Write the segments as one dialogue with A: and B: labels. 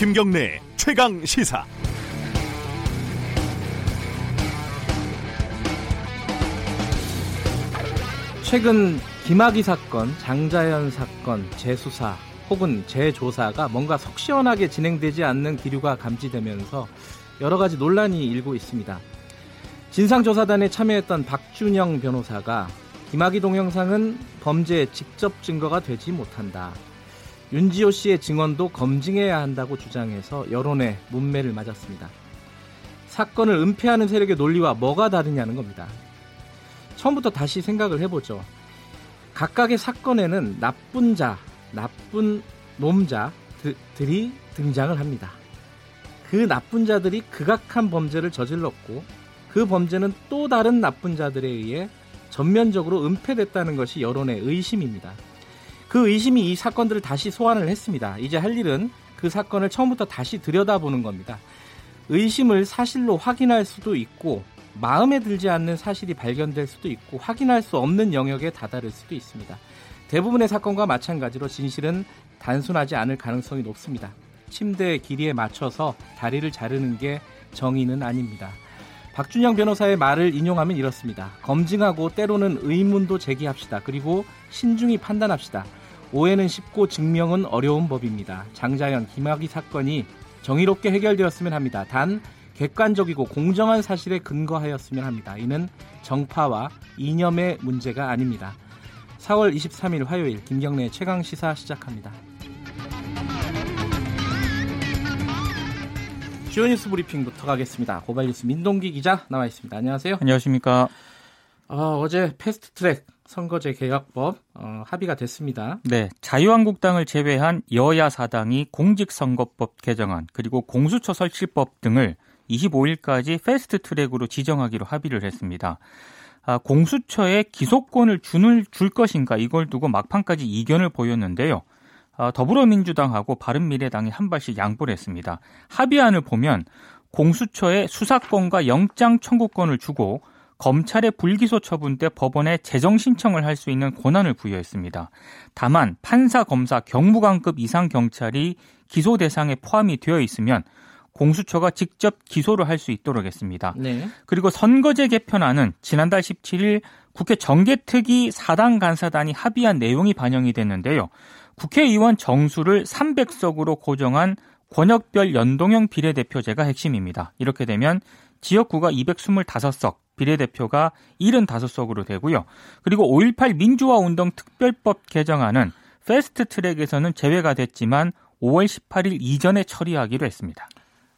A: 김경래 최강 시사.
B: 최근 김학의 사건, 장자연 사건 재수사 혹은 재조사가 뭔가 속 시원하게 진행되지 않는 기류가 감지되면서 여러 가지 논란이 일고 있습니다. 진상조사단에 참여했던 박준영 변호사가 김학의 동영상은 범죄의 직접 증거가 되지 못한다. 윤지호 씨의 증언도 검증해야 한다고 주장해서 여론의 문매를 맞았습니다. 사건을 은폐하는 세력의 논리와 뭐가 다르냐는 겁니다. 처음부터 다시 생각을 해보죠. 각각의 사건에는 나쁜 자, 나쁜 놈자들이 등장을 합니다. 그 나쁜 자들이 극악한 범죄를 저질렀고 그 범죄는 또 다른 나쁜 자들에 의해 전면적으로 은폐됐다는 것이 여론의 의심입니다. 그 의심이 이 사건들을 다시 소환을 했습니다. 이제 할 일은 그 사건을 처음부터 다시 들여다보는 겁니다. 의심을 사실로 확인할 수도 있고 마음에 들지 않는 사실이 발견될 수도 있고 확인할 수 없는 영역에 다다를 수도 있습니다. 대부분의 사건과 마찬가지로 진실은 단순하지 않을 가능성이 높습니다. 침대의 길이에 맞춰서 다리를 자르는 게 정의는 아닙니다. 박준영 변호사의 말을 인용하면 이렇습니다. 검증하고 때로는 의문도 제기합시다. 그리고 신중히 판단합시다. 오해는 쉽고 증명은 어려운 법입니다. 장자연, 김학의 사건이 정의롭게 해결되었으면 합니다. 단 객관적이고 공정한 사실에 근거하였으면 합니다. 이는 정파와 이념의 문제가 아닙니다. 4월 23일 화요일 김경래 최강 시사 시작합니다. 주요 뉴스 브리핑부터 가겠습니다. 고발 뉴스 민동기 기자 나와 있습니다. 안녕하세요.
C: 안녕하십니까.
B: 어, 제 패스트트랙 선거제 개혁법 어, 합의가 됐습니다.
C: 네, 자유한국당을 제외한 여야 사당이 공직선거법 개정안 그리고 공수처 설치법 등을 25일까지 패스트트랙으로 지정하기로 합의를 했습니다. 아, 공수처에 기소권을 주는, 줄 것인가 이걸 두고 막판까지 이견을 보였는데요. 아, 더불어민주당하고 바른미래당이 한 발씩 양보를 했습니다. 합의안을 보면 공수처에 수사권과 영장 청구권을 주고 검찰의 불기소 처분 때 법원에 재정 신청을 할 수 있는 권한을 부여했습니다. 다만 판사, 검사, 경무관급 이상 경찰이 기소 대상에 포함이 되어 있으면 공수처가 직접 기소를 할 수 있도록 했습니다. 네. 그리고 선거제 개편안은 지난달 17일 국회 정개특위 사당 간사단이 합의한 내용이 반영이 됐는데요. 국회의원 정수를 300석으로 고정한 권역별 연동형 비례대표제가 핵심입니다. 이렇게 되면 지역구가 225석, 비례대표가 75석으로 되고요. 그리고 5.18 민주화 운동 특별법 개정안은 패스트 트랙에서는 제외가 됐지만 5월 18일 이전에 처리하기로 했습니다.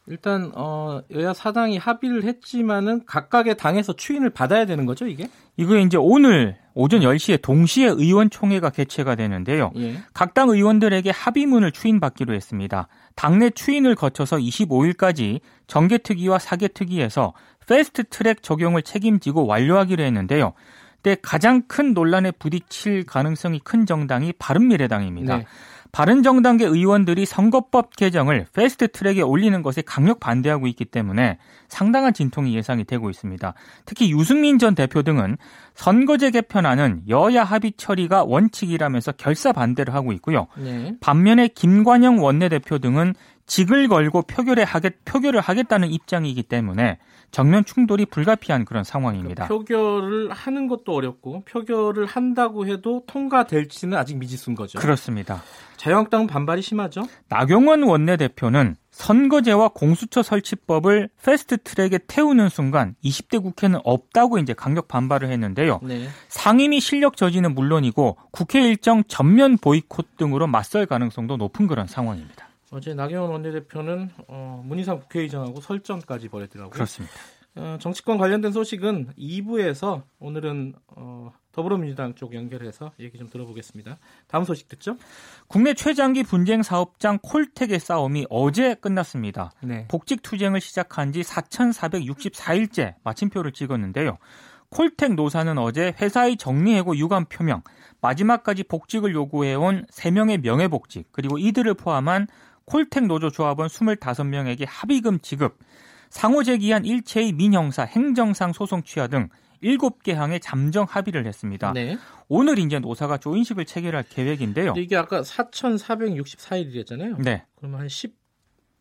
B: 일단 어, 여야 사당이 합의를 했지만은 각각의 당에서 추인을 받아야 되는 거죠, 이게?
C: 이거 이제 오늘 오전 10시에 동시에 의원총회가 개최가 되는데요. 예. 각당 의원들에게 합의문을 추인받기로 했습니다. 당내 추인을 거쳐서 25일까지 정개특위와 사개특위에서 패스트 트랙 적용을 책임지고 완료하기로 했는데요. 근데 가장 큰 논란에 부딪힐 가능성이 큰 정당이 바른미래당입니다. 네. 바른정당계 의원들이 선거법 개정을 패스트 트랙에 올리는 것에 강력 반대하고 있기 때문에 상당한 진통이 예상이 되고 있습니다. 특히 유승민 전 대표 등은 선거제 개편안은 여야 합의 처리가 원칙이라면서 결사 반대를 하고 있고요. 네. 반면에 김관영 원내대표 등은 직을 걸고 표결에 하겠, 표결을 하겠다는 입장이기 때문에 정면 충돌이 불가피한 그런 상황입니다.
B: 그러니까 표결을 하는 것도 어렵고 표결을 한다고 해도 통과될지는 아직 미지수인 거죠.
C: 그렇습니다.
B: 자유한국당은 반발이 심하죠.
C: 나경원 원내대표는 선거제와 공수처 설치법을 패스트 트랙에 태우는 순간 20대 국회는 없다고 이제 강력 반발을 했는데요. 네. 상임위 실력 저지는 물론이고 국회 일정 전면 보이콧 등으로 맞설 가능성도 높은 그런 상황입니다.
B: 어제 나경원 원내대표는 어, 문희상 국회의장하고 설전까지 벌였더라고요.
C: 그렇습니다.
B: 어, 정치권 관련된 소식은 2부에서 오늘은 어, 더불어민주당 쪽 연결해서 얘기 좀 들어보겠습니다. 다음 소식 듣죠?
C: 국내 최장기 분쟁 사업장 콜텍의 싸움이 어제 끝났습니다. 네. 복직 투쟁을 시작한 지 4,464일째 마침표를 찍었는데요. 콜텍 노사는 어제 회사의 정리해고 유감 표명, 마지막까지 복직을 요구해온 3명의 명예복직, 그리고 이들을 포함한 콜텍 노조 조합원 25명에게 합의금 지급, 상호 제기한 일체의 민형사, 행정상 소송 취하 등 7개 항에 잠정 합의를 했습니다. 네. 오늘 이제 노사가 조인식을 체결할 계획인데요.
B: 이게 아까 4,464일이랬잖아요. 네. 그러면 한 10,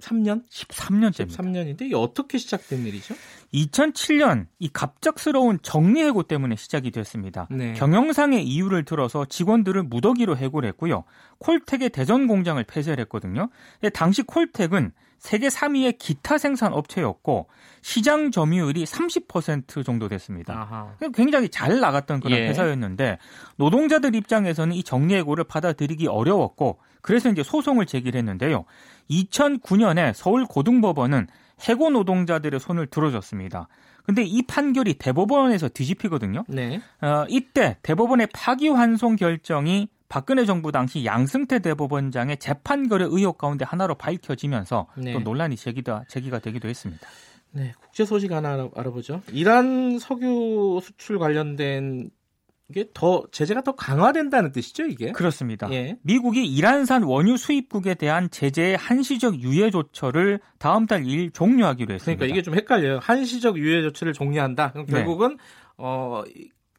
B: 13년?
C: 13년째입니다.
B: 13년인데 이게 어떻게 시작된 일이죠?
C: 2007년 이 갑작스러운 정리 해고 때문에 시작이 됐습니다.
B: 네.
C: 경영상의 이유를 들어서 직원들을 무더기로 해고를 했고요. 콜텍의 대전 공장을 폐쇄를 했거든요. 당시 콜텍은 세계 3위의 기타 생산 업체였고 시장 점유율이 30% 정도 됐습니다.
B: 아하.
C: 굉장히 잘 나갔던 그런
B: 예.
C: 회사였는데 노동자들 입장에서는 이 정리해고를 받아들이기 어려웠고 그래서 이제 소송을 제기를 했는데요. 2009년에 서울 고등법원은 해고 노동자들의 손을 들어줬습니다. 근데 이 판결이 대법원에서 뒤집히거든요.
B: 네.
C: 어, 이때 대법원의 파기환송 결정이 박근혜 정부 당시 양승태 대법원장의 재판 거래 의혹 가운데 하나로 밝혀지면서
B: 네.
C: 또 논란이 제기다, 제기가 되기도 했습니다.
B: 네, 국제 소식 하나 알아- 알아보죠. 이란 석유 수출 관련된 이게 더 제재가 더 강화된다는 뜻이죠, 이게?
C: 그렇습니다.
B: 예.
C: 미국이 이란산 원유 수입국에 대한 제재의 한시적 유예 조처를 다음 달 2일 종료하기로 했습니다.
B: 그러니까 이게 좀 헷갈려요. 한시적 유예 조치를 종료한다. 그럼
C: 네.
B: 결국은 어,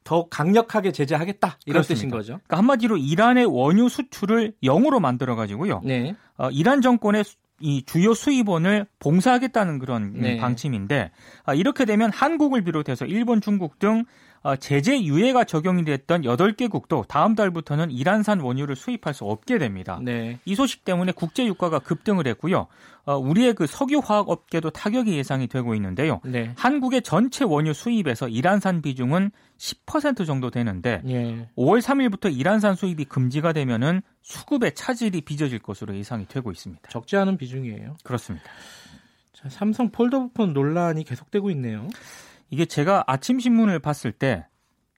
B: 더 강력하게 제재하겠다 이런
C: 그렇습니다.
B: 뜻인 거죠.
C: 그러니까 한마디로 이란의 원유 수출을 0으로 만들어 가지고요.
B: 네.
C: 어, 이란 정권의 수- 이 주요 수입원을 봉사하겠다는 그런 음,
B: 네.
C: 방침인데 아, 이렇게 되면 한국을 비롯해서 일본, 중국 등 어, 제재 유예가 적용이 됐던 8개국도 다음 달부터는 이란산 원유를 수입할 수 없게 됩니다.
B: 네.
C: 이 소식 때문에 국제 유가가 급등을 했고요. 어, 우리의 그 석유 화학 업계도 타격이 예상이 되고 있는데요.
B: 네.
C: 한국의 전체 원유 수입에서 이란산 비중은 10% 정도 되는데
B: 예.
C: 5월 3일부터 이란산 수입이 금지가 되면은 수급의 차질이 빚어질 것으로 예상이 되고 있습니다.
B: 적지 않은 비중이에요.
C: 그렇습니다.
B: 자, 삼성 폴더폰 논란이 계속되고 있네요.
C: 이게 제가 아침 신문을 봤을 때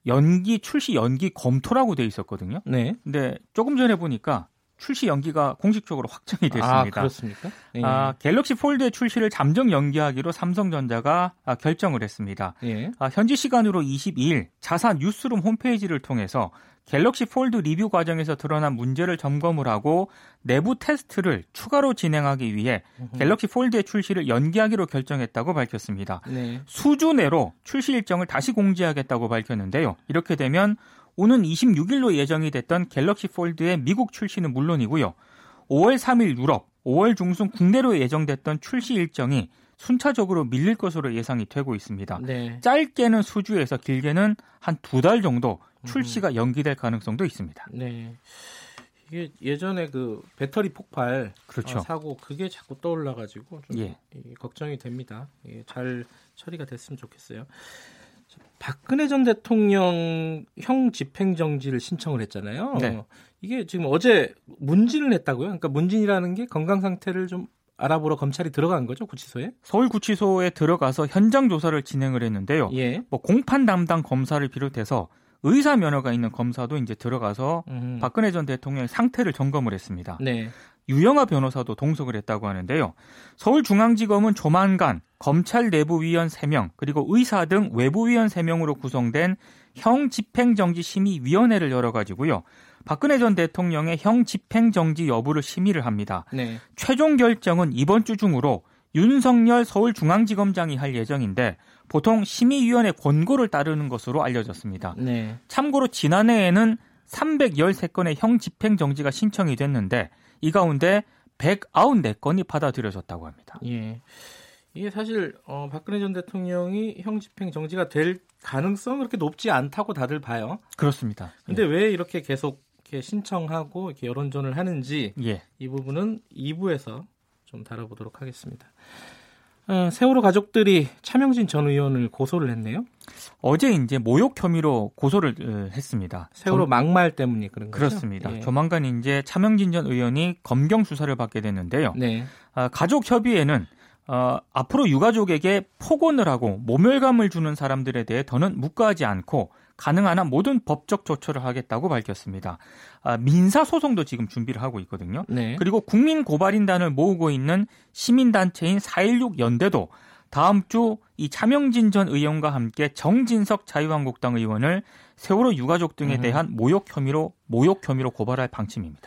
C: 연기 출시 연기 검토라고 돼 있었거든요.
B: 네.
C: 근데 조금 전에 보니까 출시 연기가 공식적으로 확정이 됐습니다.
B: 아, 그렇습니까? 예.
C: 아, 갤럭시 폴드의 출시를 잠정 연기하기로 삼성전자가 아, 결정을 했습니다.
B: 예.
C: 아, 현지 시간으로 22일 자사 뉴스룸 홈페이지를 통해서 갤럭시 폴드 리뷰 과정에서 드러난 문제를 점검을 하고 내부 테스트를 추가로 진행하기 위해 갤럭시 폴드의 출시를 연기하기로 결정했다고 밝혔습니다.
B: 네.
C: 수주 내로 출시 일정을 다시 공지하겠다고 밝혔는데요. 이렇게 되면 오는 26일로 예정이 됐던 갤럭시 폴드의 미국 출시는 물론이고요. 5월 3일 유럽, 5월 중순 국내로 예정됐던 출시 일정이 순차적으로 밀릴 것으로 예상이 되고 있습니다.
B: 네.
C: 짧게는 수주에서 길게는 한 두 달 정도 출시가 연기될 가능성도 있습니다.
B: 네. 이게 예전에 그 배터리 폭발
C: 그렇죠.
B: 어, 사고 그게 자꾸 떠올라가지고 좀
C: 예.
B: 이, 걱정이 됩니다. 예, 잘 처리가 됐으면 좋겠어요. 자, 박근혜 전 대통령 형 집행정지를 신청을 했잖아요.
C: 네.
B: 이게 지금 어제 문진을 했다고요? 그러니까 문진이라는 게 건강 상태를 좀 알아보러 검찰이 들어간 거죠 구치소에?
C: 서울 구치소에 들어가서 현장 조사를 진행을 했는데요.
B: 예.
C: 뭐 공판 담당 검사를 비롯해서 의사 면허가 있는 검사도 이제 들어가서
B: 음.
C: 박근혜 전 대통령의 상태를 점검을 했습니다.
B: 네.
C: 유영아 변호사도 동석을 했다고 하는데요. 서울중앙지검은 조만간 검찰 내부위원 3명 그리고 의사 등 외부위원 3명으로 구성된 형 집행정지 심의위원회를 열어가지고요. 박근혜 전 대통령의 형 집행정지 여부를 심의를 합니다.
B: 네.
C: 최종 결정은 이번 주 중으로 윤석열 서울중앙지검장이 할 예정인데 보통 심의위원회 권고를 따르는 것으로 알려졌습니다.
B: 네.
C: 참고로 지난해에는 313건의 형 집행 정지가 신청이 됐는데 이 가운데 194건이 받아들여졌다고 합니다.
B: 예. 이게 사실 어, 박근혜 전 대통령이 형 집행 정지가 될 가능성 은 그렇게 높지 않다고 다들 봐요.
C: 그렇습니다.
B: 근데 왜 이렇게 계속 이렇게 신청하고 이렇게 여론전을 하는지
C: 예.
B: 이 부분은 2부에서 좀 다뤄보도록 하겠습니다. 어, 세월호 가족들이 차명진 전 의원을 고소를 했네요.
C: 어제 이제 모욕 혐의로 고소를 어, 했습니다.
B: 세월호
C: 점-
B: 막말 때문에 그런 거죠.
C: 그렇습니다.
B: 예.
C: 조만간 이제 차명진 전 의원이 검경 수사를 받게 됐는데요.
B: 네.
C: 아, 가족 협의회는 어, 앞으로 유가족에게 폭언을 하고 모멸감을 주는 사람들에 대해 더는 묵과하지 않고 가능한 한 모든 법적 조처를 하겠다고 밝혔습니다. 아, 민사 소송도 지금 준비를 하고 있거든요.
B: 네.
C: 그리고 국민 고발인단을 모으고 있는 시민단체인 416 연대도 다음 주 이 차명진 전 의원과 함께 정진석 자유한국당 의원을 세월호 유가족 등에
B: 음.
C: 대한 모욕 혐의로 모욕 혐의로 고발할 방침입니다.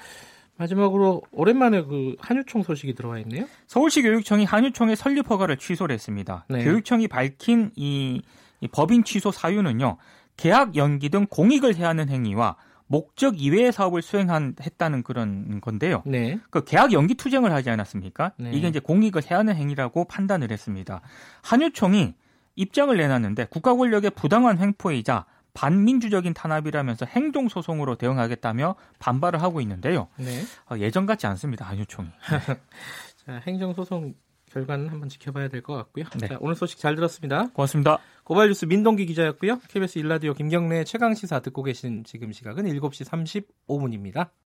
B: 마지막으로 오랜만에 그 한유총 소식이 들어와 있네요.
C: 서울시 교육청이 한유총의 설립 허가를 취소를 했습니다.
B: 네.
C: 교육청이 밝힌 이, 이 법인 취소 사유는요. 계약 연기 등 공익을 해하는 행위와 목적 이외의 사업을 수행한 했다는 그런 건데요.
B: 네.
C: 그 계약 연기 투쟁을 하지 않았습니까?
B: 네.
C: 이게 이제 공익을 해하는 행위라고 판단을 했습니다. 한유총이 입장을 내놨는데 국가 권력의 부당한 횡포이자 반민주적인 탄압이라면서 행정소송으로 대응하겠다며 반발을 하고 있는데요.
B: 네.
C: 어, 예전 같지 않습니다. 한유총이.
B: 자, 행정 소송 결과는 한번 지켜봐야 될 것 같고요.
C: 네.
B: 자, 오늘 소식 잘 들었습니다.
C: 고맙습니다.
B: 고발 뉴스 민동기 기자였고요. KBS 일라디오 김경래 최강 시사 듣고 계신 지금 시각은 7시 35분입니다.